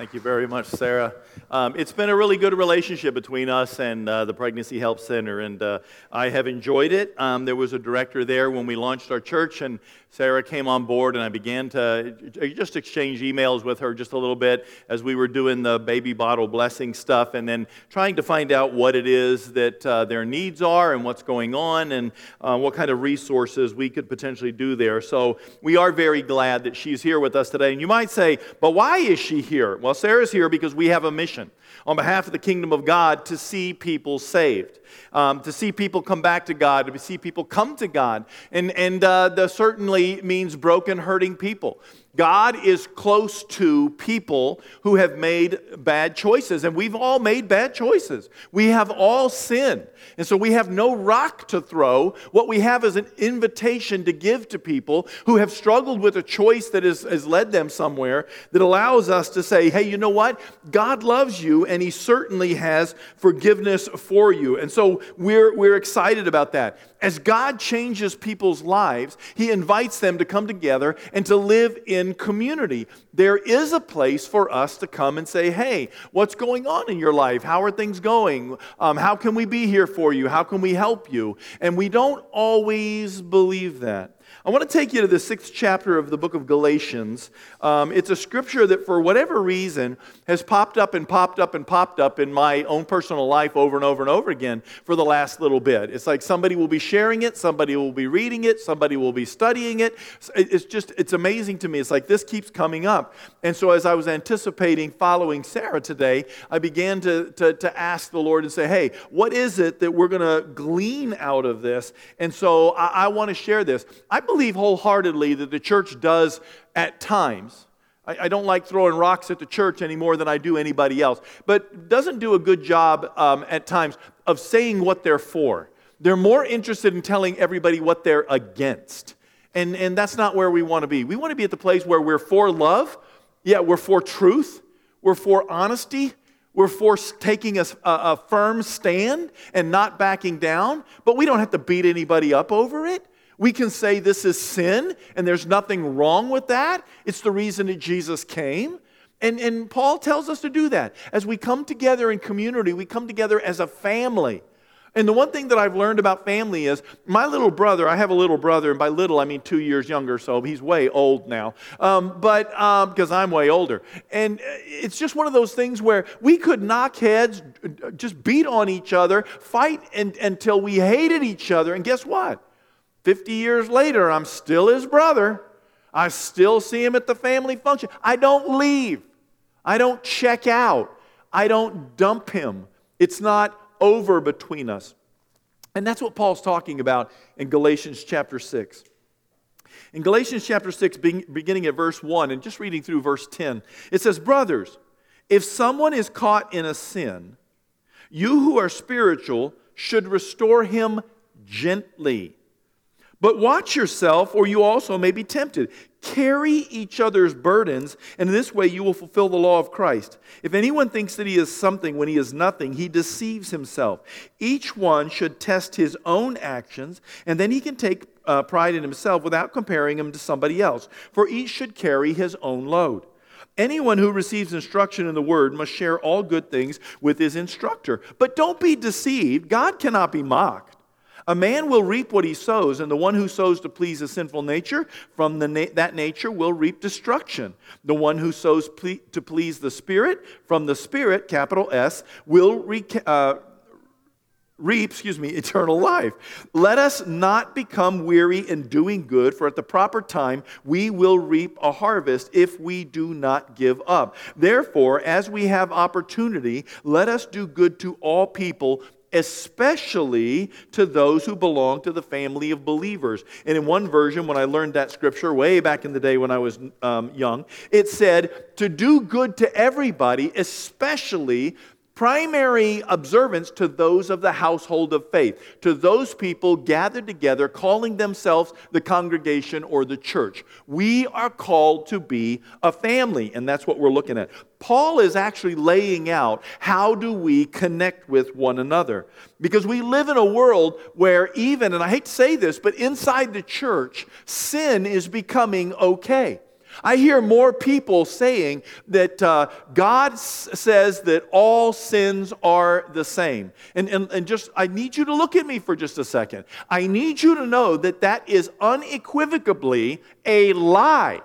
Thank you very much, Sarah. Um, it's been a really good relationship between us and uh, the Pregnancy Help Center, and uh, I have enjoyed it. Um, there was a director there when we launched our church, and Sarah came on board, and I began to just exchange emails with her just a little bit as we were doing the baby bottle blessing stuff, and then trying to find out what it is that uh, their needs are and what's going on, and uh, what kind of resources we could potentially do there. So we are very glad that she's here with us today. And you might say, but why is she here? Well, Sarah's here because we have a mission on behalf of the kingdom of God to see people saved um, to see people come back to God, to see people come to God. And, and uh, certainly means broken, hurting people. God is close to people who have made bad choices, and we've all made bad choices. We have all sinned. And so we have no rock to throw. What we have is an invitation to give to people who have struggled with a choice that has, has led them somewhere that allows us to say, hey, you know what? God loves you, and He certainly has forgiveness for you. And so we're, we're excited about that. As God changes people's lives, He invites them to come together and to live in community. There is a place for us to come and say, hey, what's going on in your life? How are things going? Um, how can we be here for you? How can we help you? And we don't always believe that. I want to take you to the sixth chapter of the book of Galatians. Um, it's a scripture that, for whatever reason, has popped up and popped up and popped up in my own personal life over and over and over again for the last little bit. It's like somebody will be sharing it, somebody will be reading it, somebody will be studying it. It's just, it's amazing to me. It's like this keeps coming up. And so, as I was anticipating following Sarah today, I began to, to, to ask the Lord and say, hey, what is it that we're going to glean out of this? And so, I, I want to share this. I believe wholeheartedly that the church does at times. I, I, don't like throwing rocks at the church any more than I do anybody else, but doesn't do a good job um, at times of saying what they're for. They're more interested in telling everybody what they're against. And, and that's not where we want to be. We want to be at the place where we're for love. Yeah, we're for truth. We're for honesty. We're for taking a, a, a firm stand and not backing down. But we don't have to beat anybody up over it. We can say this is sin and there's nothing wrong with that. It's the reason that Jesus came. And, and Paul tells us to do that. As we come together in community, we come together as a family. And the one thing that I've learned about family is my little brother, I have a little brother, and by little I mean two years younger, so he's way old now, um, but because um, I'm way older. And uh, it's just one of those things where we could knock heads, just beat on each other, fight and, until we hated each other, and guess what? 50 years later, I'm still his brother. I still see him at the family function. I don't leave. I don't check out. I don't dump him. It's not over between us. And that's what Paul's talking about in Galatians chapter 6. In Galatians chapter 6, beginning at verse 1 and just reading through verse 10, it says, Brothers, if someone is caught in a sin, you who are spiritual should restore him gently but watch yourself, or you also may be tempted. Carry each other's burdens, and in this way you will fulfill the law of Christ. If anyone thinks that he is something when he is nothing, he deceives himself. Each one should test his own actions, and then he can take uh, pride in himself without comparing him to somebody else. For each should carry his own load. Anyone who receives instruction in the word must share all good things with his instructor. But don't be deceived, God cannot be mocked. A man will reap what he sows, and the one who sows to please his sinful nature, from na- that nature will reap destruction. The one who sows ple- to please the Spirit, from the Spirit, capital S, will re- uh, reap, excuse me, eternal life. Let us not become weary in doing good, for at the proper time we will reap a harvest if we do not give up. Therefore, as we have opportunity, let us do good to all people especially to those who belong to the family of believers. And in one version, when I learned that scripture way back in the day when I was um, young, it said to do good to everybody, especially primary observance to those of the household of faith, to those people gathered together calling themselves the congregation or the church. We are called to be a family, and that's what we're looking at. Paul is actually laying out how do we connect with one another. Because we live in a world where even, and I hate to say this, but inside the church, sin is becoming okay. I hear more people saying that uh, God s- says that all sins are the same. And, and, and just, I need you to look at me for just a second. I need you to know that that is unequivocally a lie,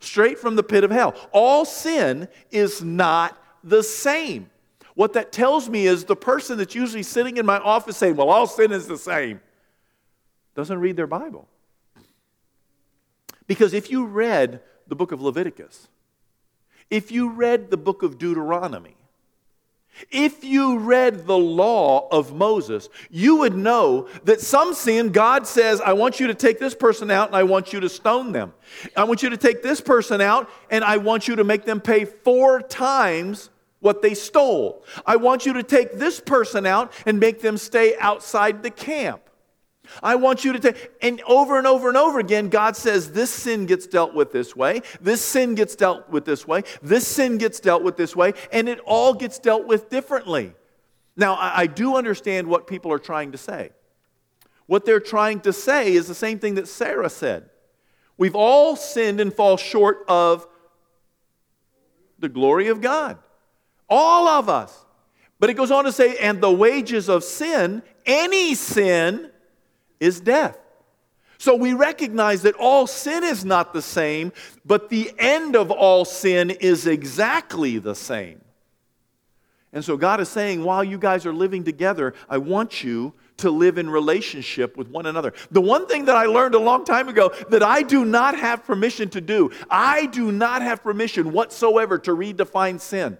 straight from the pit of hell. All sin is not the same. What that tells me is the person that's usually sitting in my office saying, Well, all sin is the same, doesn't read their Bible. Because if you read the book of Leviticus, if you read the book of Deuteronomy, if you read the law of Moses, you would know that some sin, God says, I want you to take this person out and I want you to stone them. I want you to take this person out and I want you to make them pay four times what they stole. I want you to take this person out and make them stay outside the camp. I want you to take, and over and over and over again, God says this sin gets dealt with this way, this sin gets dealt with this way, this sin gets dealt with this way, and it all gets dealt with differently. Now, I, I do understand what people are trying to say. What they're trying to say is the same thing that Sarah said. We've all sinned and fall short of the glory of God. All of us. But it goes on to say, and the wages of sin, any sin, is death. So we recognize that all sin is not the same, but the end of all sin is exactly the same. And so God is saying, while you guys are living together, I want you to live in relationship with one another. The one thing that I learned a long time ago that I do not have permission to do, I do not have permission whatsoever to redefine sin.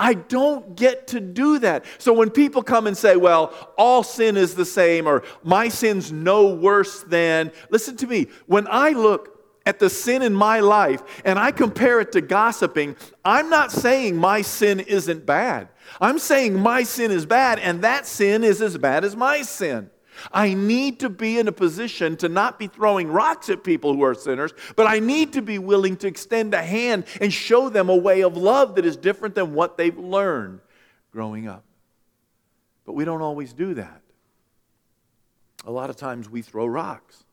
I don't get to do that. So when people come and say, well, all sin is the same or my sin's no worse than, listen to me, when I look at the sin in my life and I compare it to gossiping, I'm not saying my sin isn't bad. I'm saying my sin is bad and that sin is as bad as my sin. I need to be in a position to not be throwing rocks at people who are sinners, but I need to be willing to extend a hand and show them a way of love that is different than what they've learned growing up. But we don't always do that. A lot of times we throw rocks.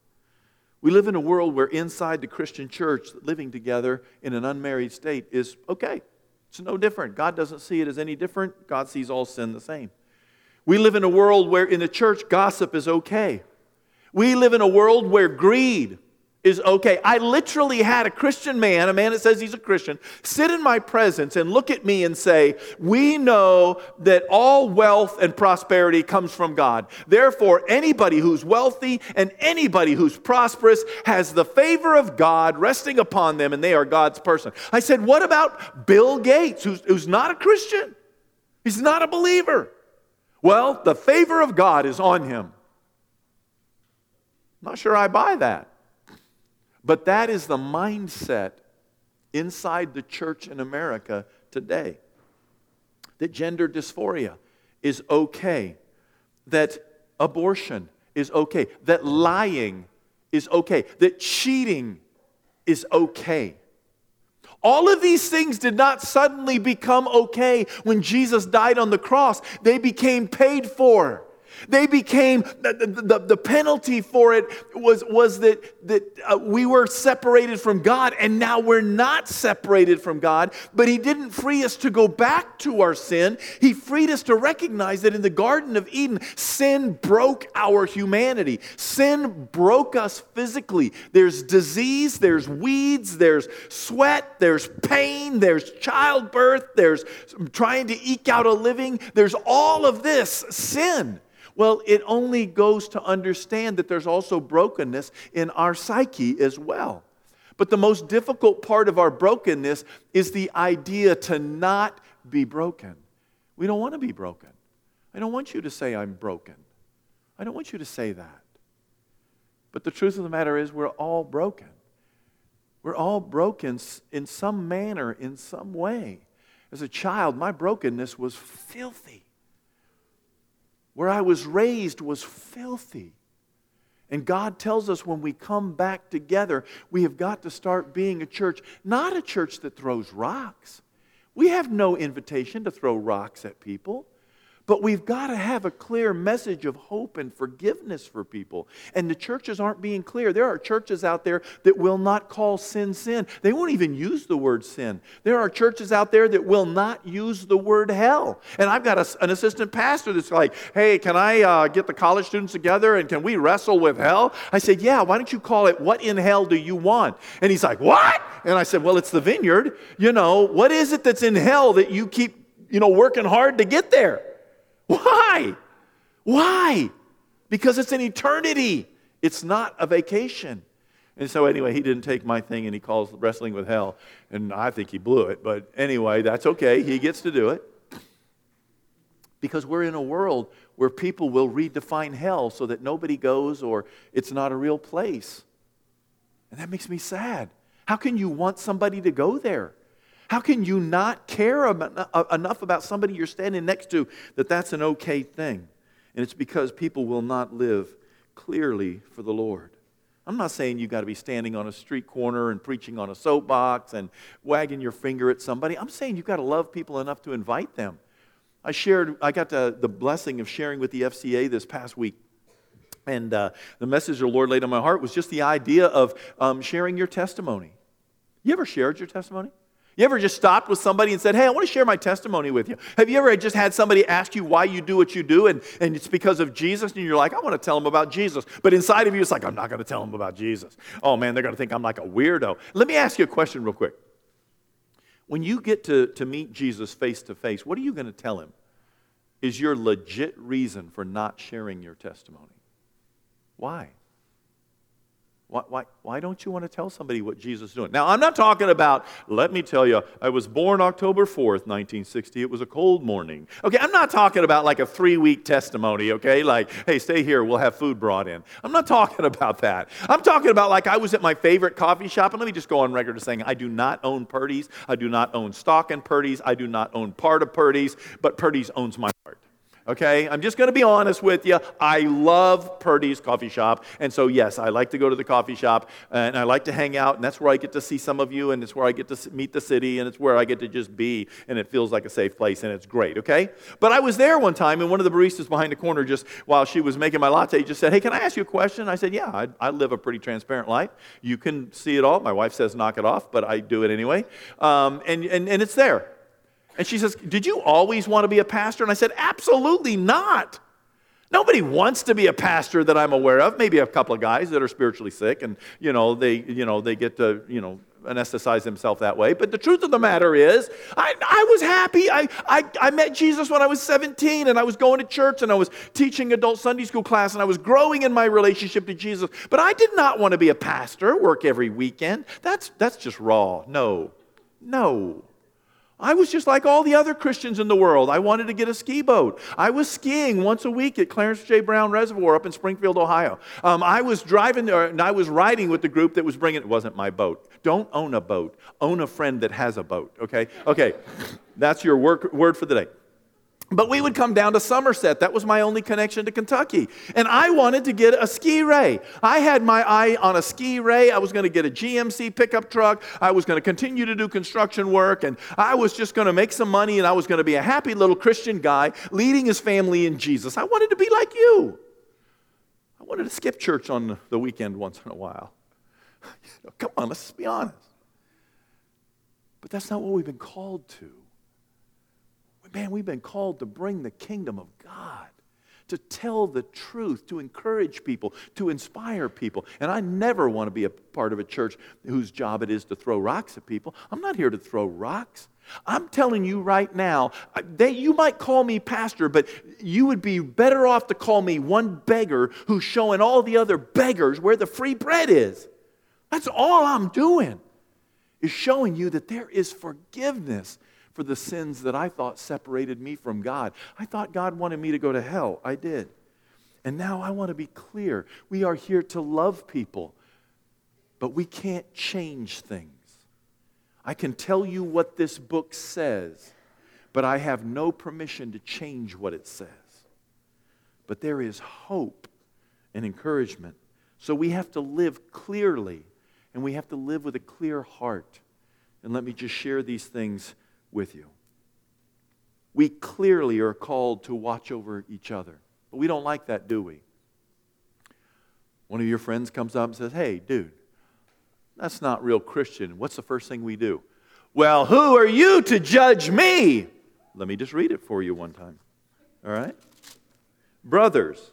We live in a world where inside the Christian church, living together in an unmarried state is okay. It's no different. God doesn't see it as any different. God sees all sin the same. We live in a world where in the church gossip is okay. We live in a world where greed is okay. I literally had a Christian man, a man that says he's a Christian, sit in my presence and look at me and say, We know that all wealth and prosperity comes from God. Therefore, anybody who's wealthy and anybody who's prosperous has the favor of God resting upon them, and they are God's person. I said, What about Bill Gates, who's, who's not a Christian? He's not a believer. Well, the favor of God is on him. I'm not sure I buy that. But that is the mindset inside the church in America today. That gender dysphoria is okay, that abortion is okay, that lying is okay, that cheating is okay. All of these things did not suddenly become okay when Jesus died on the cross. They became paid for. They became, the, the, the, penalty for it was, was that, that uh, we were separated from God, and now we're not separated from God. But He didn't free us to go back to our sin. He freed us to recognize that in the Garden of Eden, sin broke our humanity. Sin broke us physically. There's disease, there's weeds, there's sweat, there's pain, there's childbirth, there's trying to eke out a living. There's all of this sin. Well, it only goes to understand that there's also brokenness in our psyche as well. But the most difficult part of our brokenness is the idea to not be broken. We don't want to be broken. I don't want you to say, I'm broken. I don't want you to say that. But the truth of the matter is, we're all broken. We're all broken in some manner, in some way. As a child, my brokenness was filthy. Where I was raised was filthy. And God tells us when we come back together, we have got to start being a church, not a church that throws rocks. We have no invitation to throw rocks at people, But we've got to have a clear message of hope and forgiveness for people. And the churches aren't being clear. There are churches out there that will not call sin sin. They won't even use the word sin. There are churches out there that will not use the word hell. And I've got a, an assistant pastor that's like, hey, can I uh, get the college students together and can we wrestle with hell? I said, yeah, why don't you call it, what in hell do you want? And he's like, what? And I said, well, it's the vineyard. You know, what is it that's in hell that you keep, you know, working hard to get there? Why? Why? Because it's an eternity. It's not a vacation. And so, anyway, he didn't take my thing and he calls wrestling with hell. And I think he blew it. But anyway, that's okay. He gets to do it. Because we're in a world where people will redefine hell so that nobody goes or it's not a real place. And that makes me sad. How can you want somebody to go there? How can you not care enough about somebody you're standing next to that that's an okay thing? And it's because people will not live clearly for the Lord. I'm not saying you've got to be standing on a street corner and preaching on a soapbox and wagging your finger at somebody. I'm saying you've got to love people enough to invite them. I shared, I got the, the blessing of sharing with the FCA this past week. And uh, the message the Lord laid on my heart was just the idea of um, sharing your testimony. You ever shared your testimony? You ever just stopped with somebody and said, Hey, I want to share my testimony with you? Have you ever just had somebody ask you why you do what you do and, and it's because of Jesus? And you're like, I want to tell them about Jesus. But inside of you, it's like, I'm not going to tell them about Jesus. Oh man, they're going to think I'm like a weirdo. Let me ask you a question real quick. When you get to, to meet Jesus face to face, what are you going to tell him? Is your legit reason for not sharing your testimony? Why? Why, why, why don't you want to tell somebody what Jesus is doing? Now, I'm not talking about, let me tell you, I was born October 4th, 1960. It was a cold morning. Okay, I'm not talking about like a three week testimony, okay? Like, hey, stay here, we'll have food brought in. I'm not talking about that. I'm talking about like I was at my favorite coffee shop, and let me just go on record as saying I do not own Purdy's. I do not own stock in Purdy's. I do not own part of Purdy's, but Purdy's owns my heart okay? I'm just going to be honest with you. I love Purdy's coffee shop. And so, yes, I like to go to the coffee shop and I like to hang out. And that's where I get to see some of you and it's where I get to meet the city and it's where I get to just be. And it feels like a safe place and it's great, okay? But I was there one time and one of the baristas behind the corner, just while she was making my latte, just said, Hey, can I ask you a question? I said, Yeah, I, I live a pretty transparent life. You can see it all. My wife says knock it off, but I do it anyway. Um, and, and, and it's there. And she says, Did you always want to be a pastor? And I said, Absolutely not. Nobody wants to be a pastor that I'm aware of. Maybe a couple of guys that are spiritually sick and, you know, they, you know, they get to, you know, anesthetize themselves that way. But the truth of the matter is, I, I was happy. I, I, I met Jesus when I was 17 and I was going to church and I was teaching adult Sunday school class and I was growing in my relationship to Jesus. But I did not want to be a pastor, work every weekend. That's, that's just raw. No, no. I was just like all the other Christians in the world. I wanted to get a ski boat. I was skiing once a week at Clarence J. Brown Reservoir up in Springfield, Ohio. Um, I was driving there and I was riding with the group that was bringing, it wasn't my boat. Don't own a boat. Own a friend that has a boat, okay? Okay, that's your work, word for the day. But we would come down to Somerset. That was my only connection to Kentucky. And I wanted to get a Sea Ray. I had my eye on a Sea Ray. I was going to get a GMC pickup truck. I was going to continue to do construction work. And I was just going to make some money. And I was going to be a happy little Christian guy leading his family in Jesus. I wanted to be like you. I wanted to skip church on the weekend once in a while. Come on, let's be honest. But that's not what we've been called to. Man, we've been called to bring the kingdom of God, to tell the truth, to encourage people, to inspire people. And I never want to be a part of a church whose job it is to throw rocks at people. I'm not here to throw rocks. I'm telling you right now, they, you might call me pastor, but you would be better off to call me one beggar who's showing all the other beggars where the free bread is. That's all I'm doing, is showing you that there is forgiveness for the sins that I thought separated me from God. I thought God wanted me to go to hell. I did. And now I want to be clear. We are here to love people, but we can't change things. I can tell you what this book says, but I have no permission to change what it says. But there is hope and encouragement. So we have to live clearly, and we have to live with a clear heart. And let me just share these things with you. we clearly are called to watch over each other. But we don't like that, do we? One of your friends comes up and says, Hey, dude, that's not real Christian. What's the first thing we do? Well, who are you to judge me? Let me just read it for you one time. All right? Brothers,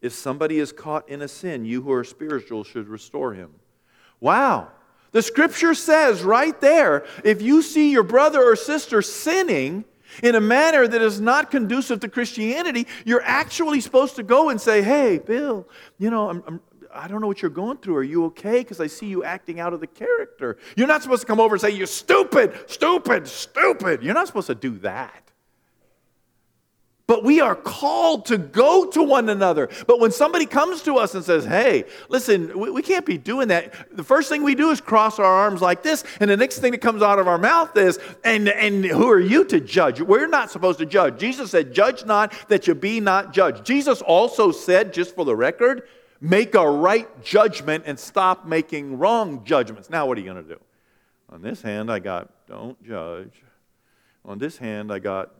if somebody is caught in a sin, you who are spiritual should restore him. Wow. The scripture says right there if you see your brother or sister sinning, in a manner that is not conducive to Christianity, you're actually supposed to go and say, Hey, Bill, you know, I'm, I'm, I do not know what you're going through. Are you okay? Because I see you acting out of the character. You're not supposed to come over and say, You're stupid, stupid, stupid. You're not supposed to do that. But we are called to go to one another. But when somebody comes to us and says, hey, listen, we, we, can't be doing that, the first thing we do is cross our arms like this, and the next thing that comes out of our mouth is, and, and who are you to judge? We're not supposed to judge. Jesus said, judge not that you be not judged. Jesus also said, just for the record, make a right judgment and stop making wrong judgments. Now, what are you going to do? On this hand, I got, don't judge. On this hand, I got,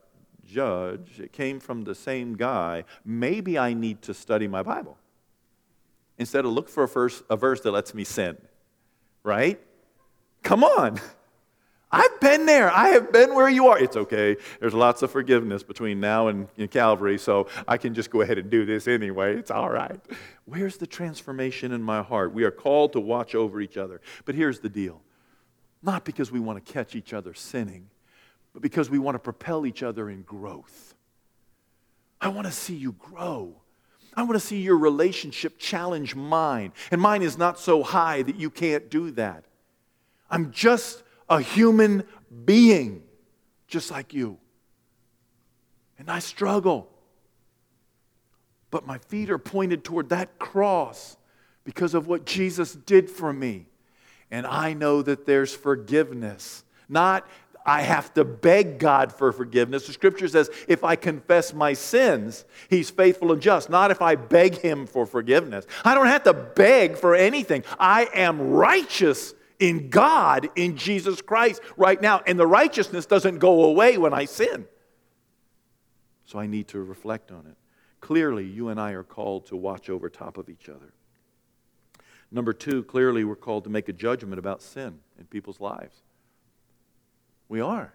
judge, it came from the same guy, maybe I need to study my Bible. Instead of look for a verse, a verse that lets me sin. Right? Come on. I've been there. I have been where you are. It's okay. There's lots of forgiveness between now and, and Calvary, so I can just go ahead and do this anyway. It's all right. Where's the transformation in my heart? We are called to watch over each other. But here's the deal not because we want to catch each other sinning, but because we want to propel each other in growth. I want to see you grow. I want to see your relationship challenge mine. And mine is not so high that you can't do that. I'm just a human being, just like you. And I struggle. But my feet are pointed toward that cross because of what Jesus did for me. And I know that there's forgiveness. Not I have to beg God for forgiveness. The scripture says, if I confess my sins, he's faithful and just, not if I beg him for forgiveness. I don't have to beg for anything. I am righteous in God, in Jesus Christ, right now. And the righteousness doesn't go away when I sin. So I need to reflect on it. Clearly, you and I are called to watch over top of each other. Number two, clearly, we're called to make a judgment about sin in people's lives. We are.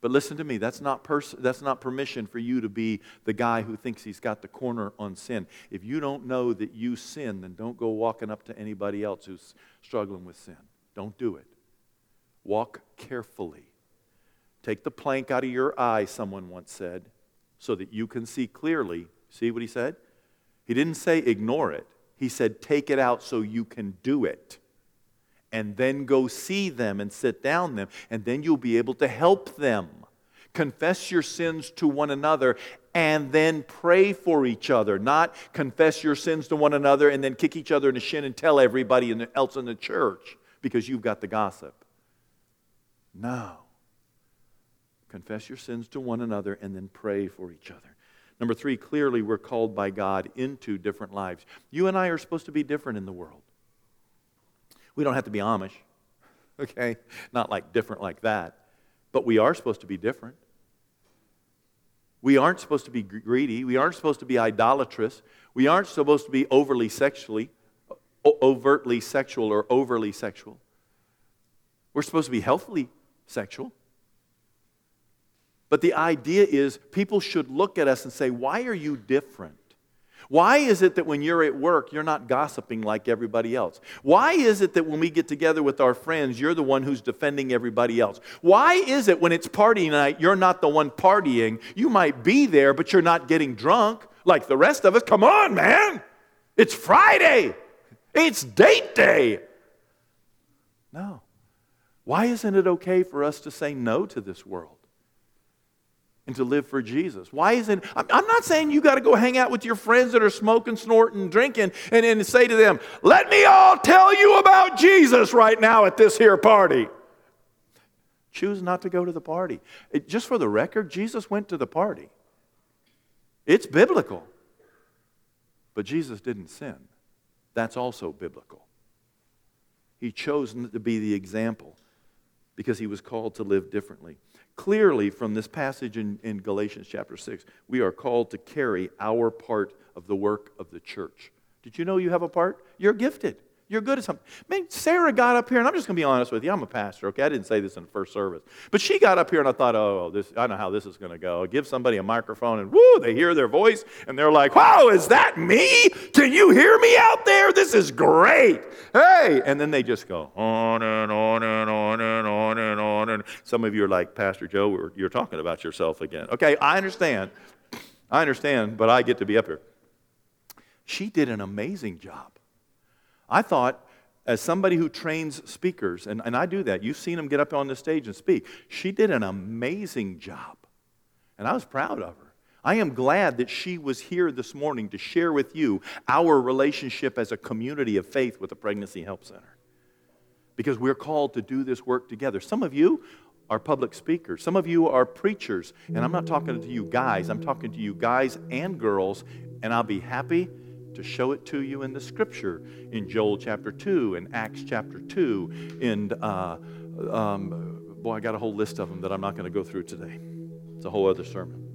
But listen to me, that's not, pers- that's not permission for you to be the guy who thinks he's got the corner on sin. If you don't know that you sin, then don't go walking up to anybody else who's struggling with sin. Don't do it. Walk carefully. Take the plank out of your eye, someone once said, so that you can see clearly. See what he said? He didn't say ignore it, he said take it out so you can do it and then go see them and sit down them, and then you'll be able to help them. Confess your sins to one another and then pray for each other, not confess your sins to one another and then kick each other in the shin and tell everybody else in the church because you've got the gossip. No. Confess your sins to one another and then pray for each other. Number three, clearly we're called by God into different lives. You and I are supposed to be different in the world. We don't have to be Amish, okay? Not like different like that. But we are supposed to be different. We aren't supposed to be greedy. We aren't supposed to be idolatrous. We aren't supposed to be overly sexually, overtly sexual or overly sexual. We're supposed to be healthily sexual. But the idea is people should look at us and say, Why are you different? Why is it that when you're at work, you're not gossiping like everybody else? Why is it that when we get together with our friends, you're the one who's defending everybody else? Why is it when it's party night, you're not the one partying? You might be there, but you're not getting drunk like the rest of us. Come on, man. It's Friday, it's date day. No. Why isn't it okay for us to say no to this world? And to live for Jesus. Why isn't I'm not saying you got to go hang out with your friends that are smoking, snorting, drinking, and, and say to them, let me all tell you about Jesus right now at this here party. Choose not to go to the party. It, just for the record, Jesus went to the party. It's biblical. But Jesus didn't sin. That's also biblical. He chose to be the example because he was called to live differently. Clearly, from this passage in, in Galatians chapter 6, we are called to carry our part of the work of the church. Did you know you have a part? You're gifted. You're good at something. Man, Sarah got up here, and I'm just going to be honest with you. I'm a pastor, okay? I didn't say this in the first service. But she got up here, and I thought, oh, this, I know how this is going to go. Give somebody a microphone, and whoo, they hear their voice, and they're like, wow, is that me? Can you hear me out there? This is great. Hey. And then they just go on and on and on and on and on. And some of you are like, Pastor Joe, you're talking about yourself again. Okay, I understand. I understand, but I get to be up here. She did an amazing job. I thought, as somebody who trains speakers, and, and I do that, you've seen them get up on the stage and speak. She did an amazing job. And I was proud of her. I am glad that she was here this morning to share with you our relationship as a community of faith with the Pregnancy Help Center. Because we're called to do this work together. Some of you are public speakers, some of you are preachers. And I'm not talking to you guys, I'm talking to you guys and girls. And I'll be happy to show it to you in the scripture in Joel chapter 2, in Acts chapter 2, in, uh, um, boy, I got a whole list of them that I'm not going to go through today. It's a whole other sermon.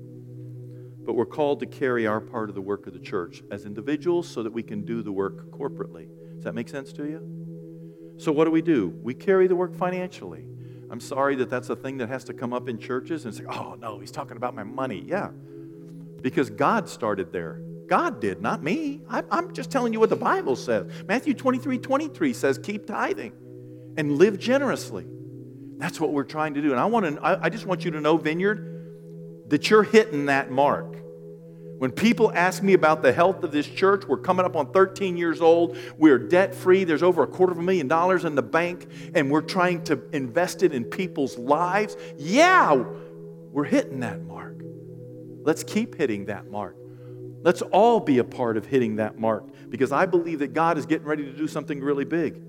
But we're called to carry our part of the work of the church as individuals so that we can do the work corporately. Does that make sense to you? So, what do we do? We carry the work financially. I'm sorry that that's a thing that has to come up in churches and say, oh, no, he's talking about my money. Yeah, because God started there. God did, not me. I'm just telling you what the Bible says. Matthew 23 23 says, keep tithing and live generously. That's what we're trying to do. And I, want to, I just want you to know, Vineyard, that you're hitting that mark. When people ask me about the health of this church, we're coming up on 13 years old. We're debt free. There's over a quarter of a million dollars in the bank, and we're trying to invest it in people's lives. Yeah, we're hitting that mark. Let's keep hitting that mark. Let's all be a part of hitting that mark because I believe that God is getting ready to do something really big.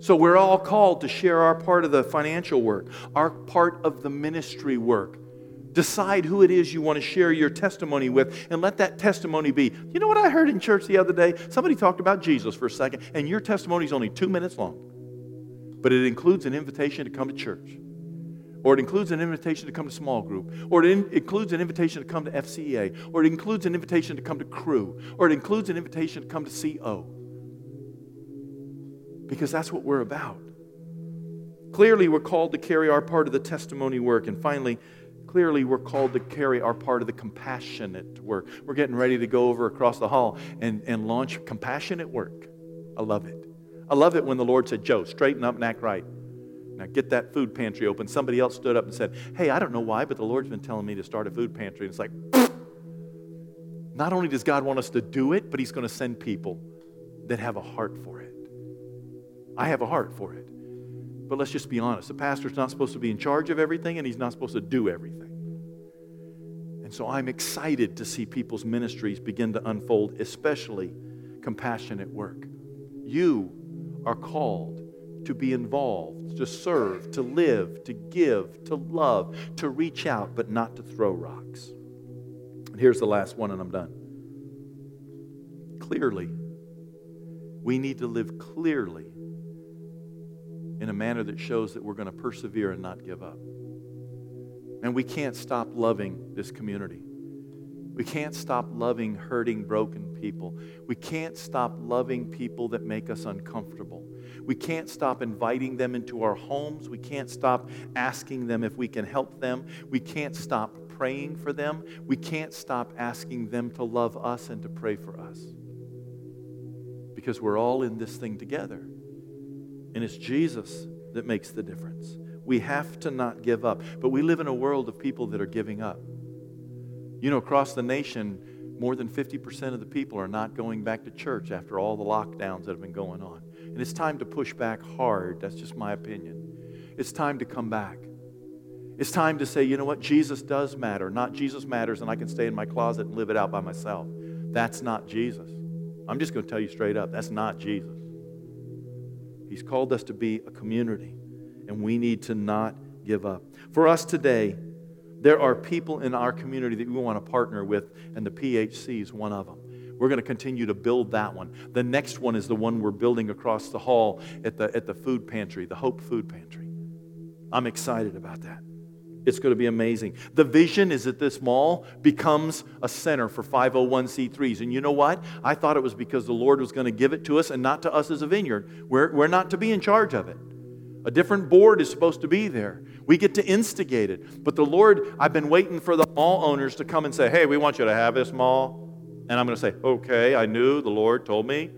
So we're all called to share our part of the financial work, our part of the ministry work. Decide who it is you want to share your testimony with and let that testimony be. You know what I heard in church the other day? Somebody talked about Jesus for a second, and your testimony is only two minutes long, but it includes an invitation to come to church or it includes an invitation to come to small group, or it in, includes an invitation to come to FCA, or it includes an invitation to come to crew, or it includes an invitation to come to CO. Because that's what we're about. Clearly, we're called to carry our part of the testimony work. And finally, clearly, we're called to carry our part of the compassionate work. We're getting ready to go over across the hall and, and launch compassionate work. I love it. I love it when the Lord said, Joe, straighten up and act right. Now get that food pantry open. Somebody else stood up and said, Hey, I don't know why, but the Lord's been telling me to start a food pantry. And it's like, not only does God want us to do it, but He's going to send people that have a heart for it. I have a heart for it. But let's just be honest the pastor's not supposed to be in charge of everything, and he's not supposed to do everything. And so I'm excited to see people's ministries begin to unfold, especially compassionate work. You are called to be involved, to serve, to live, to give, to love, to reach out, but not to throw rocks. And here's the last one, and I'm done. Clearly, we need to live clearly in a manner that shows that we're going to persevere and not give up. And we can't stop loving this community. We can't stop loving hurting, broken people. We can't stop loving people that make us uncomfortable. We can't stop inviting them into our homes. We can't stop asking them if we can help them. We can't stop praying for them. We can't stop asking them to love us and to pray for us. Because we're all in this thing together. And it's Jesus that makes the difference. We have to not give up. But we live in a world of people that are giving up. You know, across the nation, more than 50% of the people are not going back to church after all the lockdowns that have been going on. And it's time to push back hard. That's just my opinion. It's time to come back. It's time to say, you know what? Jesus does matter. Not Jesus matters, and I can stay in my closet and live it out by myself. That's not Jesus. I'm just going to tell you straight up that's not Jesus. He's called us to be a community, and we need to not give up. For us today, there are people in our community that we want to partner with, and the PHC is one of them. We're going to continue to build that one. The next one is the one we're building across the hall at the, at the food pantry, the Hope Food Pantry. I'm excited about that. It's going to be amazing. The vision is that this mall becomes a center for 501c3s. And you know what? I thought it was because the Lord was going to give it to us and not to us as a vineyard. We're, we're not to be in charge of it. A different board is supposed to be there. We get to instigate it. But the Lord, I've been waiting for the mall owners to come and say, hey, we want you to have this mall. And I'm going to say, okay, I knew, the Lord told me.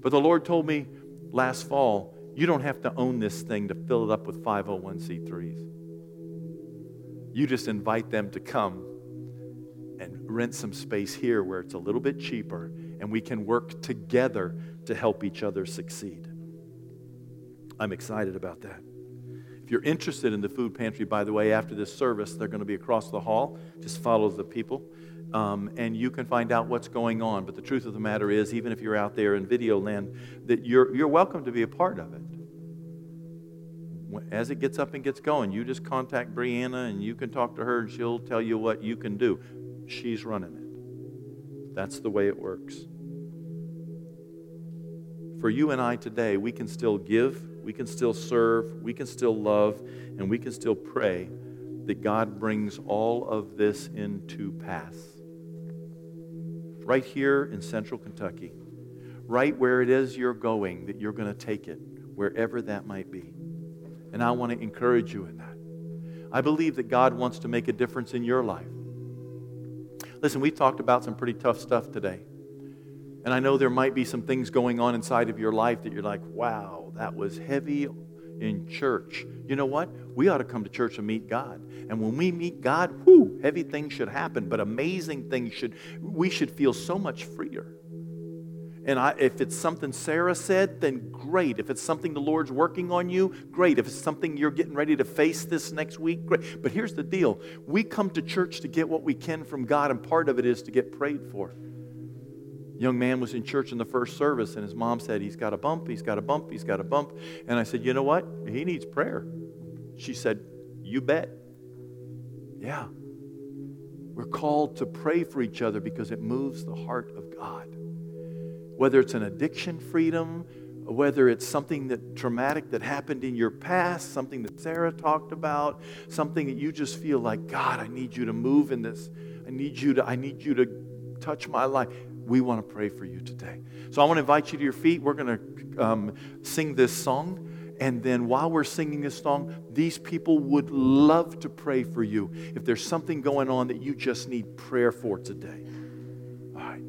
But the Lord told me last fall, you don't have to own this thing to fill it up with 501c3s. You just invite them to come and rent some space here where it's a little bit cheaper and we can work together to help each other succeed. I'm excited about that. If you're interested in the food pantry, by the way, after this service, they're going to be across the hall. Just follow the people. Um, and you can find out what's going on. But the truth of the matter is, even if you're out there in video land, that you're, you're welcome to be a part of it as it gets up and gets going, you just contact Brianna and you can talk to her and she'll tell you what you can do. She's running it. That's the way it works. For you and I today, we can still give, we can still serve, we can still love, and we can still pray that God brings all of this into pass. Right here in central Kentucky, right where it is you're going, that you're going to take it, wherever that might be. And I want to encourage you in that. I believe that God wants to make a difference in your life. Listen, we've talked about some pretty tough stuff today. And I know there might be some things going on inside of your life that you're like, wow, that was heavy in church. You know what? We ought to come to church and meet God. And when we meet God, whoo, heavy things should happen, but amazing things should, we should feel so much freer. And I, if it's something Sarah said, then great. If it's something the Lord's working on you, great. If it's something you're getting ready to face this next week, great. But here's the deal we come to church to get what we can from God, and part of it is to get prayed for. Young man was in church in the first service, and his mom said, He's got a bump, he's got a bump, he's got a bump. And I said, You know what? He needs prayer. She said, You bet. Yeah. We're called to pray for each other because it moves the heart of God whether it's an addiction freedom, whether it's something that traumatic that happened in your past, something that Sarah talked about, something that you just feel like, God, I need you to move in this. I need you to, I need you to touch my life. We want to pray for you today. So I want to invite you to your feet. We're going to um, sing this song. And then while we're singing this song, these people would love to pray for you if there's something going on that you just need prayer for today. All right.